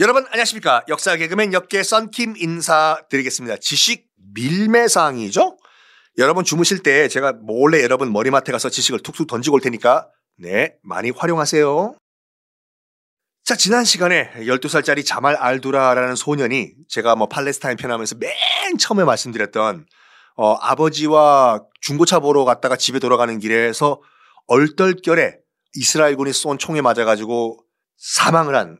여러분 안녕하십니까 역사 개그맨 역계 썬킴 인사드리겠습니다. 지식 밀매상이죠? 여러분 주무실 때 제가 몰래 여러분 머리맡에 가서 지식을 툭툭 던지고 올 테니까 네 많이 활용하세요. 자 지난 시간에 12살짜리 자말 알두라라는 소년이 제가 뭐 팔레스타인 편하면서 맨 처음에 말씀드렸던 어, 아버지와 중고차 보러 갔다가 집에 돌아가는 길에서 얼떨결에 이스라엘군이 쏜 총에 맞아가지고 사망을 한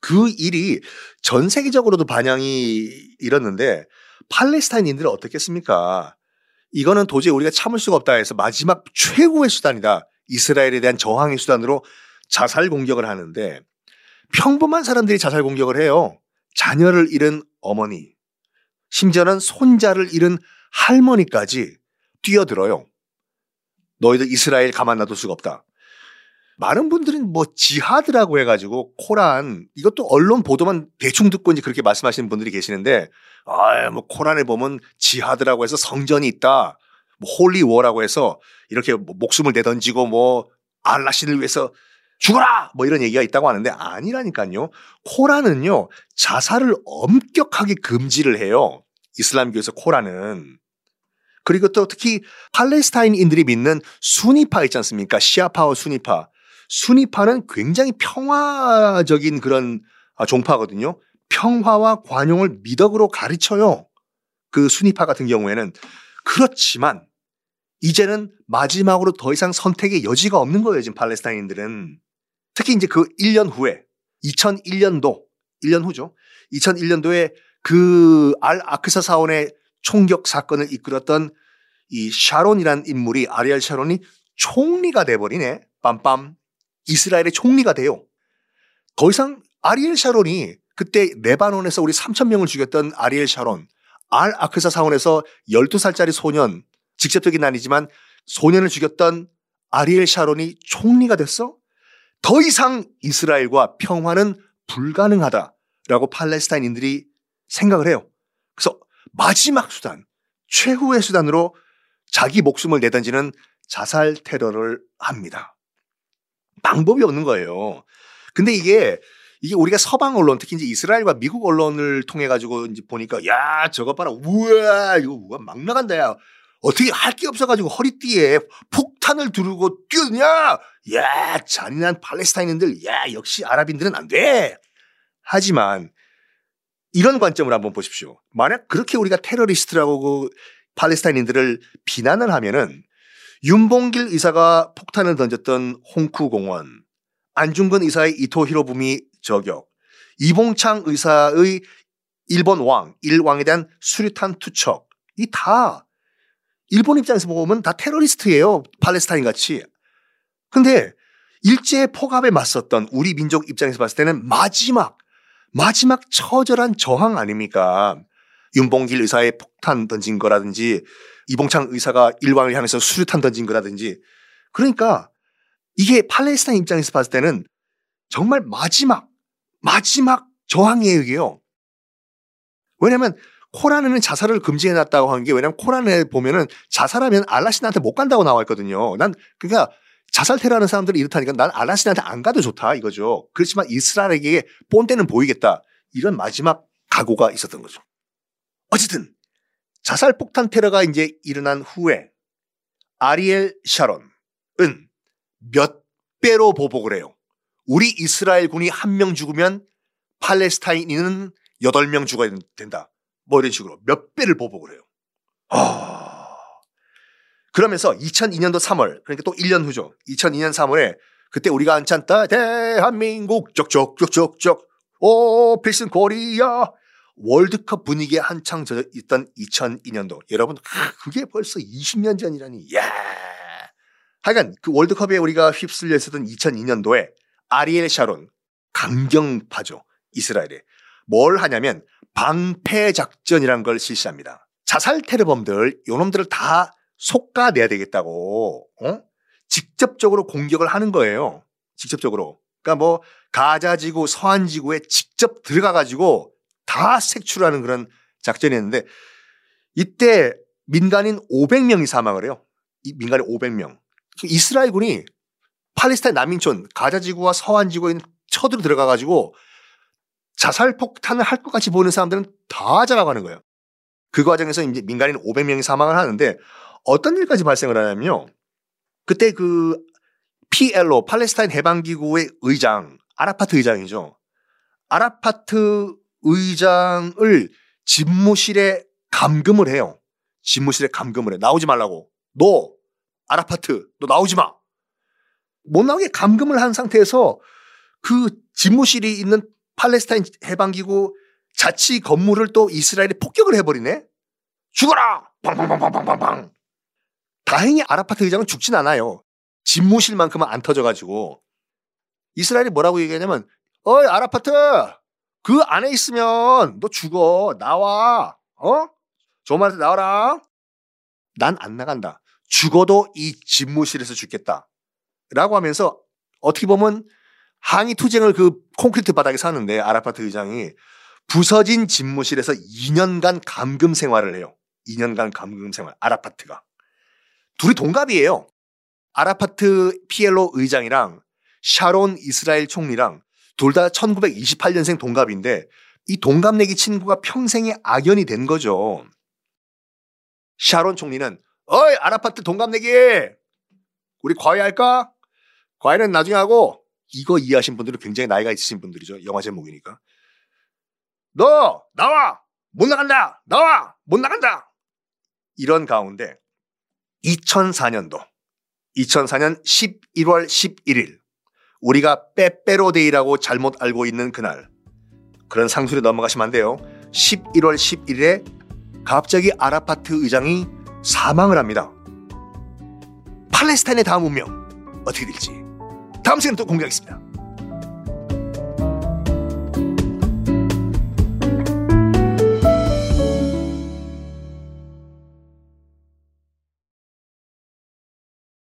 그 일이 전 세계적으로도 반영이 일었는데 팔레스타인인들은 어떻겠습니까? 이거는 도저히 우리가 참을 수가 없다 해서 마지막 최고의 수단이다. 이스라엘에 대한 저항의 수단으로 자살 공격을 하는데 평범한 사람들이 자살 공격을 해요. 자녀를 잃은 어머니, 심지어는 손자를 잃은 할머니까지 뛰어들어요. 너희들 이스라엘 가만 놔둘 수가 없다. 많은 분들은 뭐 지하드라고 해가지고 코란 이것도 언론 보도만 대충 듣고 이제 그렇게 말씀하시는 분들이 계시는데 아뭐 코란에 보면 지하드라고 해서 성전이 있다 뭐 holy war라고 해서 이렇게 뭐 목숨을 내던지고 뭐 알라신을 위해서 죽어라! 뭐 이런 얘기가 있다고 하는데 아니라니까요. 코란은요 자살을 엄격하게 금지를 해요. 이슬람교에서 코란은. 그리고 또 특히 팔레스타인인들이 믿는 순위파 있지 않습니까? 시아파와 순위파 순위파는 굉장히 평화적인 그런 아, 종파거든요. 평화와 관용을 미덕으로 가르쳐요. 그 순위파 같은 경우에는. 그렇지만 이제는 마지막으로 더 이상 선택의 여지가 없는 거예요. 지금 팔레스타인들은. 특히 이제 그 1년 후에 2001년도 1년 후죠. 2001년도에 그 알 아크사 사원의 총격 사건을 이끌었던 이 샤론이라는 인물이 아리엘 샤론이 총리가 돼버리네. 빰빰. 이스라엘의 총리가 돼요. 더 이상 아리엘 샤론이 그때 레바논에서 우리 3천 명을 죽였던 아리엘 샤론, 알 아크사 사원에서 12살짜리 소년, 직접적인 아니지만 소년을 죽였던 아리엘 샤론이 총리가 됐어? 더 이상 이스라엘과 평화는 불가능하다라고 팔레스타인인들이 생각을 해요. 그래서 마지막 수단, 최후의 수단으로 자기 목숨을 내던지는 자살 테러를 합니다. 방법이 없는 거예요. 근데 이게 이게 우리가 서방 언론 특히 이제 이스라엘과 미국 언론을 통해 가지고 이제 보니까 야 저거 봐라. 우와! 이거 우와 막 나간다. 야 어떻게 할 게 없어 가지고 허리띠에 폭탄을 두르고 뛰느냐? 야 잔인한 팔레스타인인들. 야 역시 아랍인들은 안 돼. 하지만 이런 관점을 한번 보십시오. 만약 그렇게 우리가 테러리스트라고 그 팔레스타인인들을 비난을 하면은 윤봉길 의사가 폭탄을 던졌던 홍쿠 공원, 안중근 의사의 이토 히로부미 저격, 이봉창 의사의 일본 왕, 일왕에 대한 수류탄 투척, 이 다 일본 입장에서 보면 다 테러리스트예요. 팔레스타인 같이. 근데 일제 포갑에 맞섰던 우리 민족 입장에서 봤을 때는 마지막, 마지막 처절한 저항 아닙니까? 윤봉길 의사의 폭탄 던진 거라든지 이봉창 의사가 일왕을 향해서 수류탄 던진 거라든지 그러니까 이게 팔레스타인 입장에서 봤을 때는 정말 마지막 마지막 저항이에요. 왜냐하면 코란에는 자살을 금지해 놨다고 하는 게 왜냐하면 코란에 보면은 자살하면 알라신한테 못 간다고 나와 있거든요. 난 그러니까 자살 테러하는 사람들이 이렇다니까 난 알라신한테 안 가도 좋다 이거죠. 그렇지만 이스라엘에게 본때는 보이겠다 이런 마지막 각오가 있었던 거죠. 어쨌든 자살 폭탄 테러가 이제 일어난 후에 아리엘 샤론은 몇 배로 보복을 해요. 우리 이스라엘 군이 한 명 죽으면 팔레스타인인은 여덟 명 죽어야 된다. 뭐 이런 식으로 몇 배를 보복을 해요. 아. 그러면서 2002년도 3월, 그러니까 또 1년 후죠. 2002년 3월에 그때 우리가 안찬다 대한민국 쪽쪽쪽쪽쪽 오 필승 코리아 월드컵 분위기에 한창 젖어 있던 2002년도. 여러분, 그게 벌써 20년 전이라니. 야 하여간 그 월드컵에 우리가 휩쓸려 있었던 2002년도에 아리엘 샤론, 강경파죠. 이스라엘에. 뭘 하냐면 방패 작전이란 걸 실시합니다. 자살 테러범들, 요놈들을 다 속가내야 되겠다고, 어? 직접적으로 공격을 하는 거예요. 직접적으로. 그러니까 뭐 가자지구, 서한지구에 직접 들어가가지고 다 색출하는 그런 작전이었는데 이때 민간인 500명이 사망을 해요. 민간인 500명. 이스라엘 군이 팔레스타인 난민촌 가자지구와 서한지구에 쳐들어 들어가 가지고 자살 폭탄을 할 것 같이 보이는 사람들은 다 잡아가는 거예요. 그 과정에서 이제 민간인 500명이 사망을 하는데 어떤 일까지 발생을 하냐면요. 그때 그 PLO 팔레스타인 해방기구의 의장 아라파트 의장이죠. 아라파트 의장을 집무실에 감금을 해요. 집무실에 감금을 해. 나오지 말라고. 너 아라파트 너 나오지 마. 못 나오게 감금을 한 상태에서 그 집무실이 있는 팔레스타인 해방기구 자치 건물을 또 이스라엘이 폭격을 해버리네? 죽어라! 팡팡팡팡팡팡! 다행히 아라파트 의장은 죽진 않아요. 집무실만큼은 안 터져가지고. 이스라엘이 뭐라고 얘기하냐면, 어이, 아라파트! 그 안에 있으면 너 죽어. 나와. 어? 조만한테 나와라. 난 안 나간다. 죽어도 이 집무실에서 죽겠다. 라고 하면서 어떻게 보면 항의 투쟁을 그 콘크리트 바닥에 사는데 아라파트 의장이 부서진 집무실에서 2년간 감금 생활을 해요. 2년간 감금 생활. 아라파트가. 둘이 동갑이에요. 아라파트 피엘로 의장이랑 샤론 이스라엘 총리랑 둘 다 1928년생 동갑인데 이 동갑내기 친구가 평생의 악연이 된 거죠. 샤론 총리는 어이 아라파트 동갑내기 우리 과외할까? 과외는 나중에 하고 이거 이해하신 분들은 굉장히 나이가 있으신 분들이죠. 영화 제목이니까. 너 나와 못 나간다 나와 못 나간다 이런 가운데 2004년도 2004년 11월 11일 우리가 빼빼로데이라고 잘못 알고 있는 그날 그런 상술에 넘어가시면 안 돼요. 11월 11일에 갑자기 아라파트 의장이 사망을 합니다. 팔레스타인의 다음 운명 어떻게 될지 다음 시간에 또 공개하겠습니다.